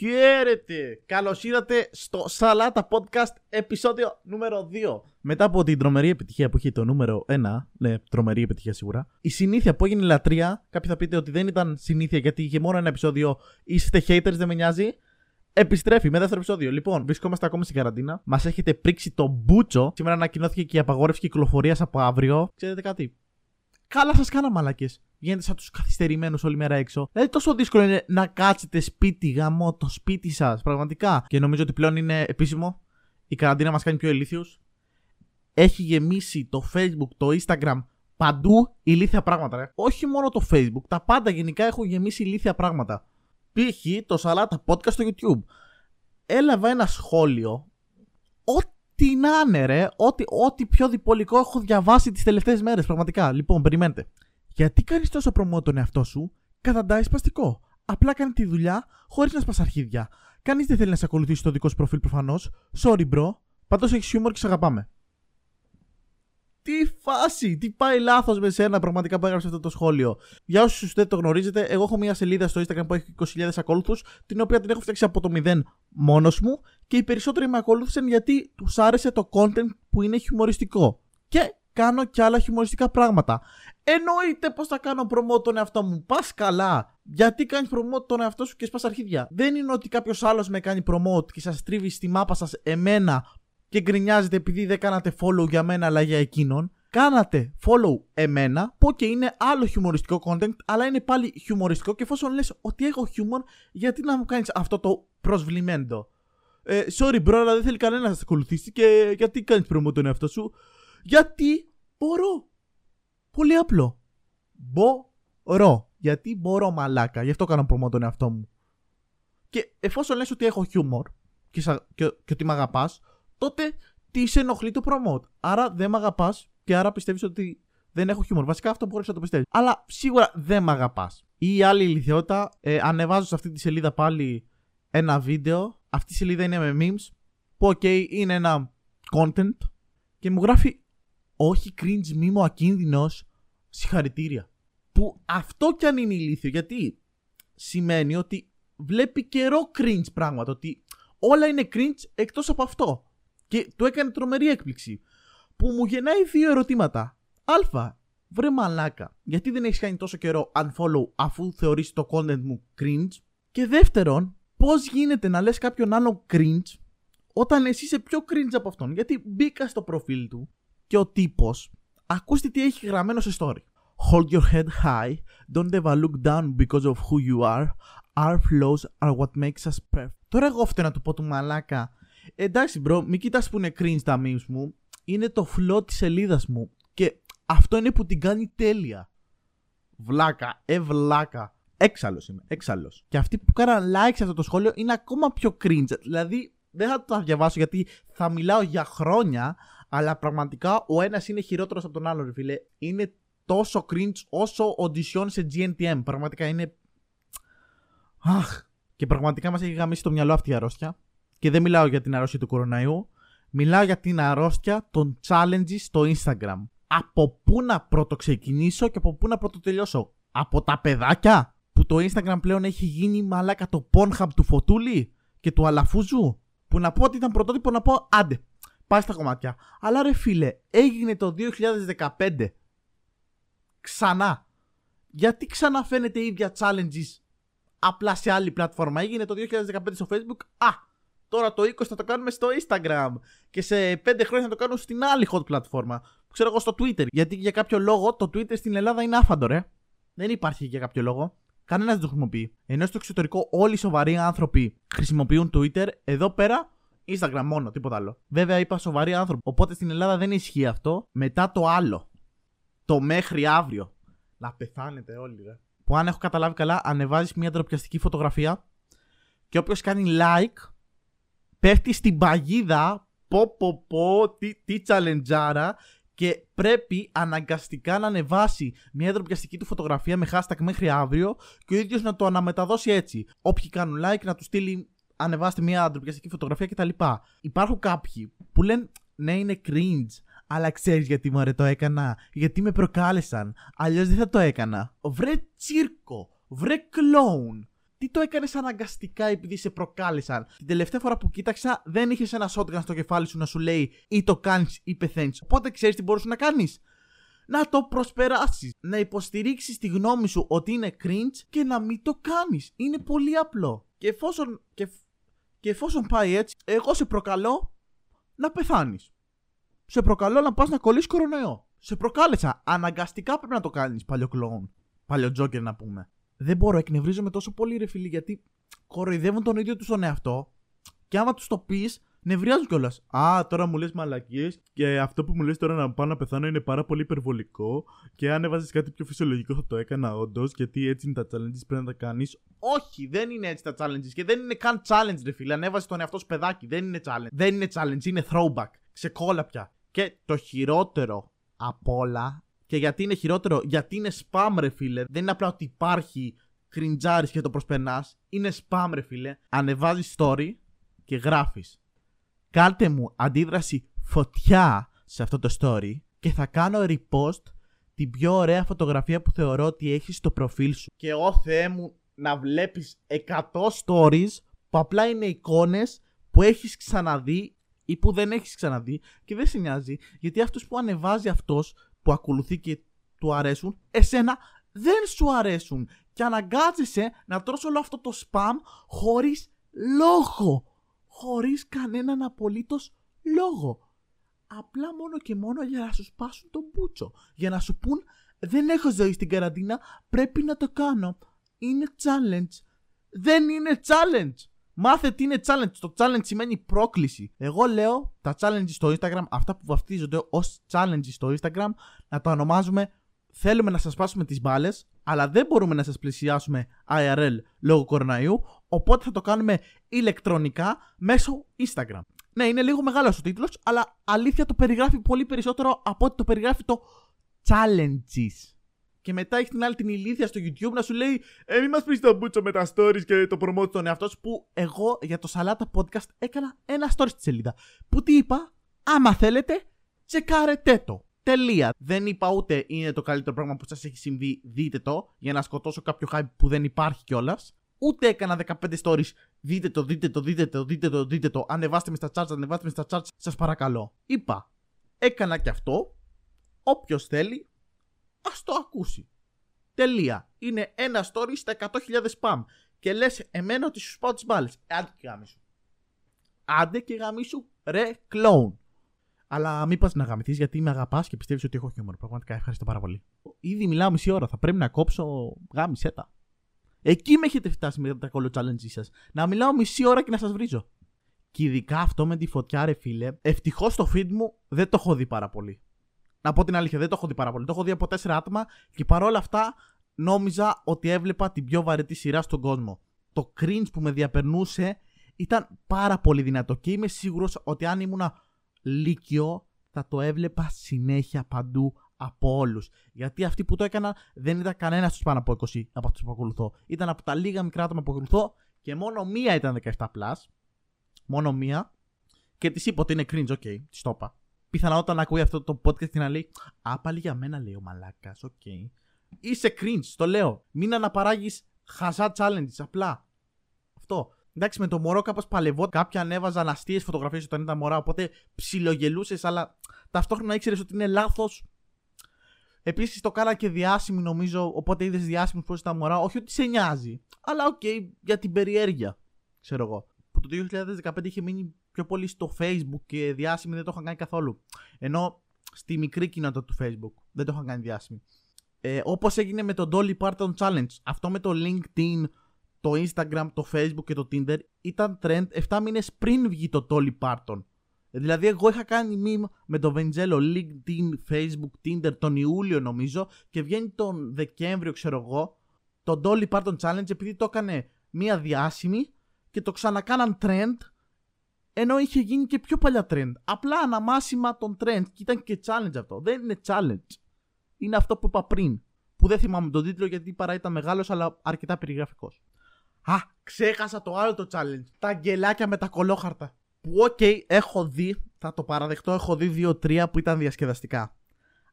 Χαίρετε! Καλώς ήρθατε στο Σαλάτα Podcast επεισόδιο νούμερο 2. Μετά από την τρομερή επιτυχία που είχε το νούμερο 1, ναι, τρομερή επιτυχία σίγουρα, η συνήθεια που έγινε λατρεία, κάποιοι θα πείτε ότι δεν ήταν συνήθεια γιατί είχε μόνο ένα επεισόδιο, είστε haters, δεν με νοιάζει. Επιστρέφει με δεύτερο επεισόδιο. Λοιπόν, βρισκόμαστε ακόμα στην καραντίνα. Μας έχετε πρίξει το μπούτσο. Σήμερα ανακοινώθηκε και η απαγόρευση κυκλοφορίας από αύριο. Ξέρετε κάτι; Καλά σας κάνα μαλακές. Βγαίνετε σαν τους καθυστερημένους όλη μέρα έξω. Δηλαδή, τόσο δύσκολο είναι να κάτσετε σπίτι, γαμό το σπίτι σας. Πραγματικά. Και νομίζω ότι πλέον είναι επίσημο. Η καραντίνα μας κάνει πιο ηλίθιους. Έχει γεμίσει το Facebook, το Instagram, παντού ηλίθια πράγματα. Ρε. Όχι μόνο το Facebook, τα πάντα γενικά έχουν γεμίσει ηλίθια πράγματα. Π.χ. το Σαλάτα Podcast στο YouTube. Έλαβα ένα σχόλιο. Ό,τι να είναι, ρε. Ό,τι, ό,τι πιο διπολικό έχω διαβάσει τις τελευταίες μέρες. Πραγματικά. Λοιπόν, περιμένετε. Γιατί κάνεις τόσο προμό τον εαυτό σου, καταντάει σπαστικό. Απλά κάνει τη δουλειά χωρίς να σπας αρχίδια. Κανείς δεν θέλει να σε ακολουθήσει το δικό σου προφίλ προφανώς. Sorry, bro. Πάντω έχεις χιούμορ και σε αγαπάμε. Τι φάση, τι πάει λάθος με σένα πραγματικά που έγραψες αυτό το σχόλιο. Για όσους δεν το γνωρίζετε, εγώ έχω μια σελίδα στο Instagram που έχει 20.000 ακόλουθους, την οποία την έχω φτιάξει από το 0 μόνος μου και οι περισσότεροι με ακολούθησαν γιατί τους άρεσε το content που είναι χιουμοριστικό. Και κάνω και άλλα χιουμοριστικά πράγματα. Εννοείται πως θα κάνω promote τον εαυτό μου. Πας καλά. Γιατί κάνεις promote τον εαυτό σου και σπάς αρχίδια. Δεν είναι ότι κάποιος άλλος με κάνει promote και σας τρίβει στη μάπα σας εμένα και γκρινιάζετε επειδή δεν κάνατε follow για μένα αλλά για εκείνον. Κάνατε follow εμένα, πω και είναι άλλο χιουμοριστικό content, αλλά είναι πάλι χιουμοριστικό και εφόσον λες ότι έχω χιούμορ, γιατί να μου κάνεις αυτό το προσβλημέντο; Ε, sorry bro, αλλά δεν θέλει κανένα να σε ακολουθήσει και γιατί κάνεις promote τον εαυτό σου; Γιατί μπορώ. Πολύ απλό. Μπορώ. Γιατί μπορώ μαλάκα. Γι' αυτό κάνω promote τον εαυτό μου. Και εφόσον λες ότι έχω χιούμορ και, και, και ότι με αγαπάς, τότε τι σε ενοχλεί το promote. Άρα δεν με αγαπάς και άρα πιστεύεις ότι δεν έχω χιούμορ. Βασικά αυτό μπορείς να το πιστεύεις. Αλλά σίγουρα δεν με αγαπάς. Ή άλλη ηλικιότητα, ε, ανεβάζω σε αυτή τη σελίδα πάλι ένα βίντεο. Αυτή η σελίδα είναι με memes. Που ok, είναι ένα content. Και μου γράφει όχι cringe μήμο ακίνδυνος, συγχαρητήρια. Που αυτό κι αν είναι ηλίθιο, γιατί σημαίνει ότι βλέπει καιρό cringe πράγματα, ότι όλα είναι cringe εκτός από αυτό. Και του έκανε τρομερή έκπληξη. Που μου γεννάει δύο ερωτήματα. Α, βρε μαλάκα, γιατί δεν έχεις κάνει τόσο καιρό unfollow αφού θεωρείς το content μου cringe; Και δεύτερον, πώς γίνεται να λες κάποιον άλλο cringe όταν εσύ είσαι πιο cringe από αυτόν; Γιατί μπήκα στο προφίλ του και ο τύπος, ακούστε τι έχει γραμμένο σε story. Hold your head high, don't ever look down because of who you are. Our flaws are what makes us perfect. Τώρα εγώ αυτό να του πω του μαλάκα. Εντάξει, bro, μην κοιτάς που είναι cringe τα memes μου. Είναι το flow της σελίδας μου. Και αυτό είναι που την κάνει τέλεια. Βλάκα, ε βλάκα. Έξαλλος είμαι, έξαλλος. Και αυτοί που κάναν like σε αυτό το σχόλιο είναι ακόμα πιο cringe. Δηλαδή, δεν θα το διαβάσω γιατί θα μιλάω για χρόνια, αλλά πραγματικά ο ένας είναι χειρότερος από τον άλλο, ρε φίλε. Είναι τόσο cringe όσο audition σε GNTM. Πραγματικά είναι. Αχ. Και πραγματικά μας έχει γαμίσει το μυαλό αυτή η αρρώστια. Και δεν μιλάω για την αρρώστια του κοροναϊού. Μιλάω για την αρρώστια των challenges στο Instagram. Από πού να πρώτο ξεκινήσω και από πού να πρώτο τελειώσω. Από τα παιδάκια που το Instagram πλέον έχει γίνει μαλάκα το Pornhub του Φωτούλη και του Αλαφούζου; Που να πω ότι ήταν πρωτότυπο να πω άντε πάει στα κομμάτια. Αλλά ρε φίλε, έγινε το 2015. Ξανά. Γιατί ξαναφαίνεται η ίδια challenges απλά σε άλλη πλατφόρμα; Έγινε το 2015 στο Facebook. Α, τώρα το 20 θα το κάνουμε στο Instagram. Και σε 5 χρόνια θα το κάνουμε στην άλλη hot πλατφόρμα. Ξέρω εγώ στο Twitter. Γιατί για κάποιο λόγο το Twitter στην Ελλάδα είναι άφαντο, ρε. Δεν υπάρχει για κάποιο λόγο. Κανένας δεν το χρησιμοποιεί. Ενώ στο εξωτερικό όλοι οι σοβαροί άνθρωποι χρησιμοποιούν Twitter, εδώ πέρα Instagram μόνο, τίποτα άλλο. Βέβαια είπα σοβαροί άνθρωποι. Οπότε στην Ελλάδα δεν ισχύει αυτό. Μετά το άλλο. Το μέχρι αύριο. Να πεθάνετε όλοι, ρε. Που αν έχω καταλάβει καλά, ανεβάζεις μια ντροπιαστική φωτογραφία και όποιος κάνει like πέφτει στην παγίδα. Πω πω πω, τι, τι τσαλεντζάρα και πρέπει αναγκαστικά να ανεβάσει μια ντροπιαστική του φωτογραφία με hashtag μέχρι αύριο και ο ίδιος να το αναμεταδώσει έτσι. Όποιοι κάνουν like να τους στείλει ανεβάστε μια αντροπιαστική φωτογραφία κτλ. Υπάρχουν κάποιοι που λένε ναι, είναι cringe, αλλά ξέρεις γιατί μου το έκανα. Γιατί με προκάλεσαν. Αλλιώς δεν θα το έκανα. Βρε τσίρκο, βρε κλόουν. Τι το έκανες αναγκαστικά επειδή σε προκάλεσαν; Την τελευταία φορά που κοίταξα, δεν είχες ένα shotgun στο κεφάλι σου να σου λέει ή το κάνεις ή πεθαίνεις. Οπότε ξέρεις τι μπορούσες να κάνεις; Να το προσπεράσεις. Να υποστηρίξεις τη γνώμη σου ότι είναι cringe και να μην το κάνεις. Είναι πολύ απλό. Και εφόσον, και, και εφόσον πάει έτσι, εγώ σε προκαλώ να πεθάνεις. Σε προκαλώ να πας να κολλήσεις κορονοϊό. Σε προκάλεσα. Αναγκαστικά πρέπει να το κάνεις, παλιό κλόουν. Παλιό τζόκερ να πούμε. Δεν μπορώ, εκνευρίζομαι τόσο πολύ, ρε φίλοι, γιατί κοροϊδεύουν τον ίδιο τους τον εαυτό. Και άμα τους το πεις, νευριάζουν κιόλας. Α, τώρα μου λες μαλακίες και αυτό που μου λες τώρα να πάω να πεθάνω είναι πάρα πολύ υπερβολικό. Και αν έβαζες κάτι πιο φυσιολογικό θα το έκανα όντως. Γιατί έτσι είναι τα challenges, πρέπει να τα κάνεις. Όχι, δεν είναι έτσι τα challenges. Και δεν είναι καν challenge, ρε φίλε. Ανέβαζε τον εαυτό σου παιδάκι. Δεν είναι challenge. Δεν είναι challenge, είναι throwback. Ξεκόλα πια. Και το χειρότερο απ' όλα. Και γιατί είναι χειρότερο, γιατί είναι spam, ρε φίλε. Δεν είναι απλά ότι υπάρχει κριντζάρι και το προσπερνάς. Είναι spam, ρε φίλε. Ανεβάζεις story και γράφεις. Κάλτε μου αντίδραση φωτιά σε αυτό το story και θα κάνω repost την πιο ωραία φωτογραφία που θεωρώ ότι έχεις στο προφίλ σου. Και εγώ Θεέ μου να βλέπεις 100 stories που απλά είναι εικόνες που έχεις ξαναδεί ή που δεν έχεις ξαναδεί και δεν σε νοιάζει γιατί αυτούς που ανεβάζει αυτός που ακολουθεί και του αρέσουν, εσένα δεν σου αρέσουν και αναγκάζεσαι να τρως όλο αυτό το spam χωρίς λόγο. Χωρίς κανέναν απολύτως λόγο. Απλά μόνο και μόνο για να σου σπάσουν τον μπούτσο. Για να σου πούν δεν έχω ζωή στην καραντίνα, πρέπει να το κάνω. Είναι challenge. Δεν είναι challenge. Μάθε τι είναι challenge. Το challenge σημαίνει πρόκληση. Εγώ λέω τα challenge στο Instagram, αυτά που βαφτίζονται ως challenge στο Instagram, να τα ονομάζουμε θέλουμε να σας πάσουμε τις μπάλες, αλλά δεν μπορούμε να σας πλησιάσουμε IRL λόγω κοροναϊού, οπότε θα το κάνουμε ηλεκτρονικά μέσω Instagram. Ναι, είναι λίγο μεγάλος ο τίτλος, αλλά αλήθεια το περιγράφει πολύ περισσότερο από ό,τι το περιγράφει το challenges. Και μετά έχει την άλλη την ηλίθεια στο YouTube να σου λέει Ε, μη μας πεις το μπούτσο με τα stories και το promote τον εαυτό σου. Που εγώ για το Σαλάτα Podcast έκανα ένα story στη σελίδα. Που τι είπα, άμα θέλετε, τσεκάρετε το. Τελεία. Δεν είπα ούτε είναι το καλύτερο πράγμα που σας έχει συμβεί, δείτε το, για να σκοτώσω κάποιο hype που δεν υπάρχει κιόλας. Ούτε έκανα 15 stories. Δείτε το, δείτε το, δείτε το, δείτε το, δείτε το. Ανεβάστε με στα charts, ανεβάστε με στα charts, σας παρακαλώ. Είπα, έκανα κι αυτό. Όποιος θέλει, ας το ακούσει. Τελεία. Είναι ένα story στα 100.000 spam. Και λες εμένα ότι σου σπάω τις μπάλες. Άντε και γάμισου. Άντε και γάμισου, ρε κλόουν. Αλλά μην πας να γαμηθείς γιατί με αγαπάς και πιστεύεις ότι έχω χιούμορ. Πραγματικά ευχαριστώ πάρα πολύ. Ήδη μιλάω μισή ώρα. Θα πρέπει να κόψω γάμισέ τα. Εκεί με έχετε φτάσει με τα κόλλο challenge σας. Να μιλάω μισή ώρα και να σας βρίζω. Και ειδικά αυτό με τη φωτιά, ρε φίλε. Ευτυχώς το feed μου δεν το έχω δει πάρα πολύ. Να πω την αλήθεια, δεν το έχω δει πάρα πολύ. Το έχω δει από τέσσερα άτομα και παρόλα αυτά νόμιζα ότι έβλεπα την πιο βαρετή σειρά στον κόσμο. Το cringe που με διαπερνούσε ήταν πάρα πολύ δυνατό και είμαι σίγουρος ότι αν ήμουνα Λύκειο θα το έβλεπα συνέχεια παντού από όλους. Γιατί αυτοί που το έκαναν δεν ήταν κανένας τους πάνω από 20 από αυτούς που ακολουθώ. Ήταν από τα λίγα μικρά άτομα που ακολουθώ και μόνο μία ήταν 17 plus. Μόνο μία. Και της είπα ότι είναι cringe, OK, okay, της το είπα. Πιθανότατα να ακούει αυτό το podcast και να λέει Α, πάλι για μένα λέει ο μαλάκας, OK. Okay. Είσαι cringe, το λέω. Μην αναπαράγεις χαζά challenges, απλά. Αυτό. Εντάξει, με το μωρό κάπως παλευό. Κάποια ανέβαζαν αστείες φωτογραφίες όταν ήταν μωρά, οπότε ψιλογελούσες, αλλά ταυτόχρονα ήξερες ότι είναι λάθος. Επίσης το κάνα και διάσημοι νομίζω, οπότε είδες διάσημους πώς ήταν μωρά. Όχι ότι σε νοιάζει, αλλά OK, okay, για την περιέργεια. Ξέρω εγώ. Που το 2015 είχε μείνει πιο πολύ στο Facebook και διάσημοι δεν το είχαν κάνει καθόλου. Ενώ στη μικρή κοινότητα του Facebook δεν το είχαν κάνει διάσημοι. Ε, Όπως έγινε με το Dolly Parton Challenge. Αυτό με το LinkedIn το Instagram, το Facebook και το Tinder ήταν trend 7 μήνες πριν βγει το Dolly Parton. Δηλαδή εγώ είχα κάνει meme με το Vengelo, LinkedIn, Facebook, Tinder τον Ιούλιο νομίζω και βγαίνει τον Δεκέμβριο ξέρω εγώ το Dolly Parton Challenge επειδή το έκανε μία διάσημη και το ξανακάναν trend ενώ είχε γίνει και πιο παλιά trend. Απλά αναμάσημα των trend και ήταν και challenge αυτό. Δεν είναι challenge. Είναι αυτό που είπα πριν. Που δεν θυμάμαι τον τίτλο γιατί παρά ήταν μεγάλος αλλά αρκετά περιγραφικός. Α, ξέχασα το άλλο το challenge. Τα αγγελάκια με τα κολόχαρτα. Που, OK, okay, έχω δει, θα το παραδεχτώ, έχω δει δύο-τρία που ήταν διασκεδαστικά.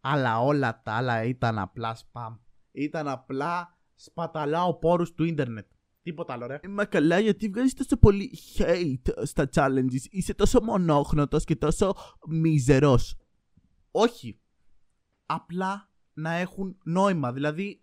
Αλλά όλα τα άλλα ήταν απλά spam. Ήταν απλά σπαταλάω πόρους του ίντερνετ. Τίποτα άλλο, ρε. Μα καλά, γιατί βγάζεις τόσο πολύ hate στα challenges. Είσαι τόσο μονόχνοτος και τόσο μίζερος. Όχι. Απλά να έχουν νόημα. Δηλαδή,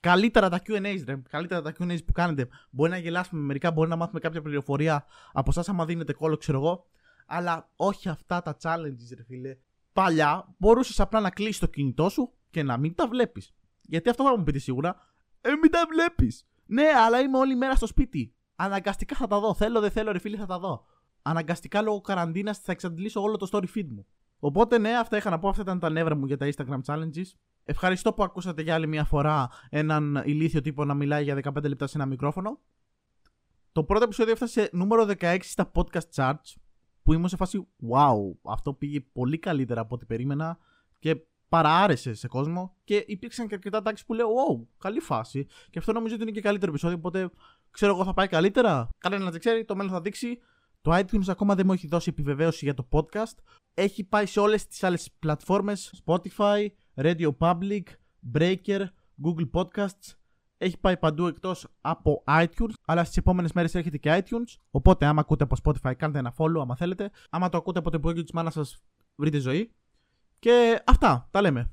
καλύτερα τα QAs, ρε. Καλύτερα τα QAs που κάνετε. Μπορεί να γελάσουμε με μερικά, μπορεί να μάθουμε κάποια πληροφορία από εσάς, άμα δίνετε κόλλο, ξέρω εγώ. Αλλά όχι αυτά τα challenges, ρε φίλε. Παλιά μπορούσες απλά να κλείσεις το κινητό σου και να μην τα βλέπεις. Γιατί αυτό θα μου πείτε σίγουρα. Ε, μην τα βλέπεις. Ναι, αλλά είμαι όλη μέρα στο σπίτι. Αναγκαστικά θα τα δω. Θέλω, δεν θέλω, ρε φίλε, θα τα δω. Αναγκαστικά λόγω καραντίνας θα εξαντλήσω όλο το story feed μου. Οπότε ναι, αυτά είχα να πω. Αυτά ήταν τα νεύρα μου για τα Instagram challenges. Ευχαριστώ που ακούσατε για άλλη μια φορά έναν ηλίθιο τύπο να μιλάει για 15 λεπτά σε ένα μικρόφωνο. Το πρώτο επεισόδιο έφτασε νούμερο 16 στα podcast charts που ήμουν σε φάση wow, αυτό πήγε πολύ καλύτερα από ό,τι περίμενα και παραάρεσε σε κόσμο και υπήρξαν και αρκετά τάξεις που λέω wow, καλή φάση και αυτό νομίζω ότι είναι και καλύτερο επεισόδιο οπότε ξέρω εγώ θα πάει καλύτερα. Κανένας δεν ξέρει, το μέλλον θα δείξει. Το iTunes ακόμα δεν μου έχει δώσει επιβεβαίωση για το podcast. Έχει πάει σε όλες τις άλλες πλατφόρμες Spotify, Radio Public, Breaker, Google Podcasts. Έχει πάει παντού εκτός από iTunes, αλλά στις επόμενες μέρες έρχεται και iTunes. Οπότε άμα ακούτε από Spotify κάντε ένα follow άμα θέλετε. Άμα το ακούτε από το υπόγειο της μάνας σας βρείτε ζωή. Και αυτά, τα λέμε.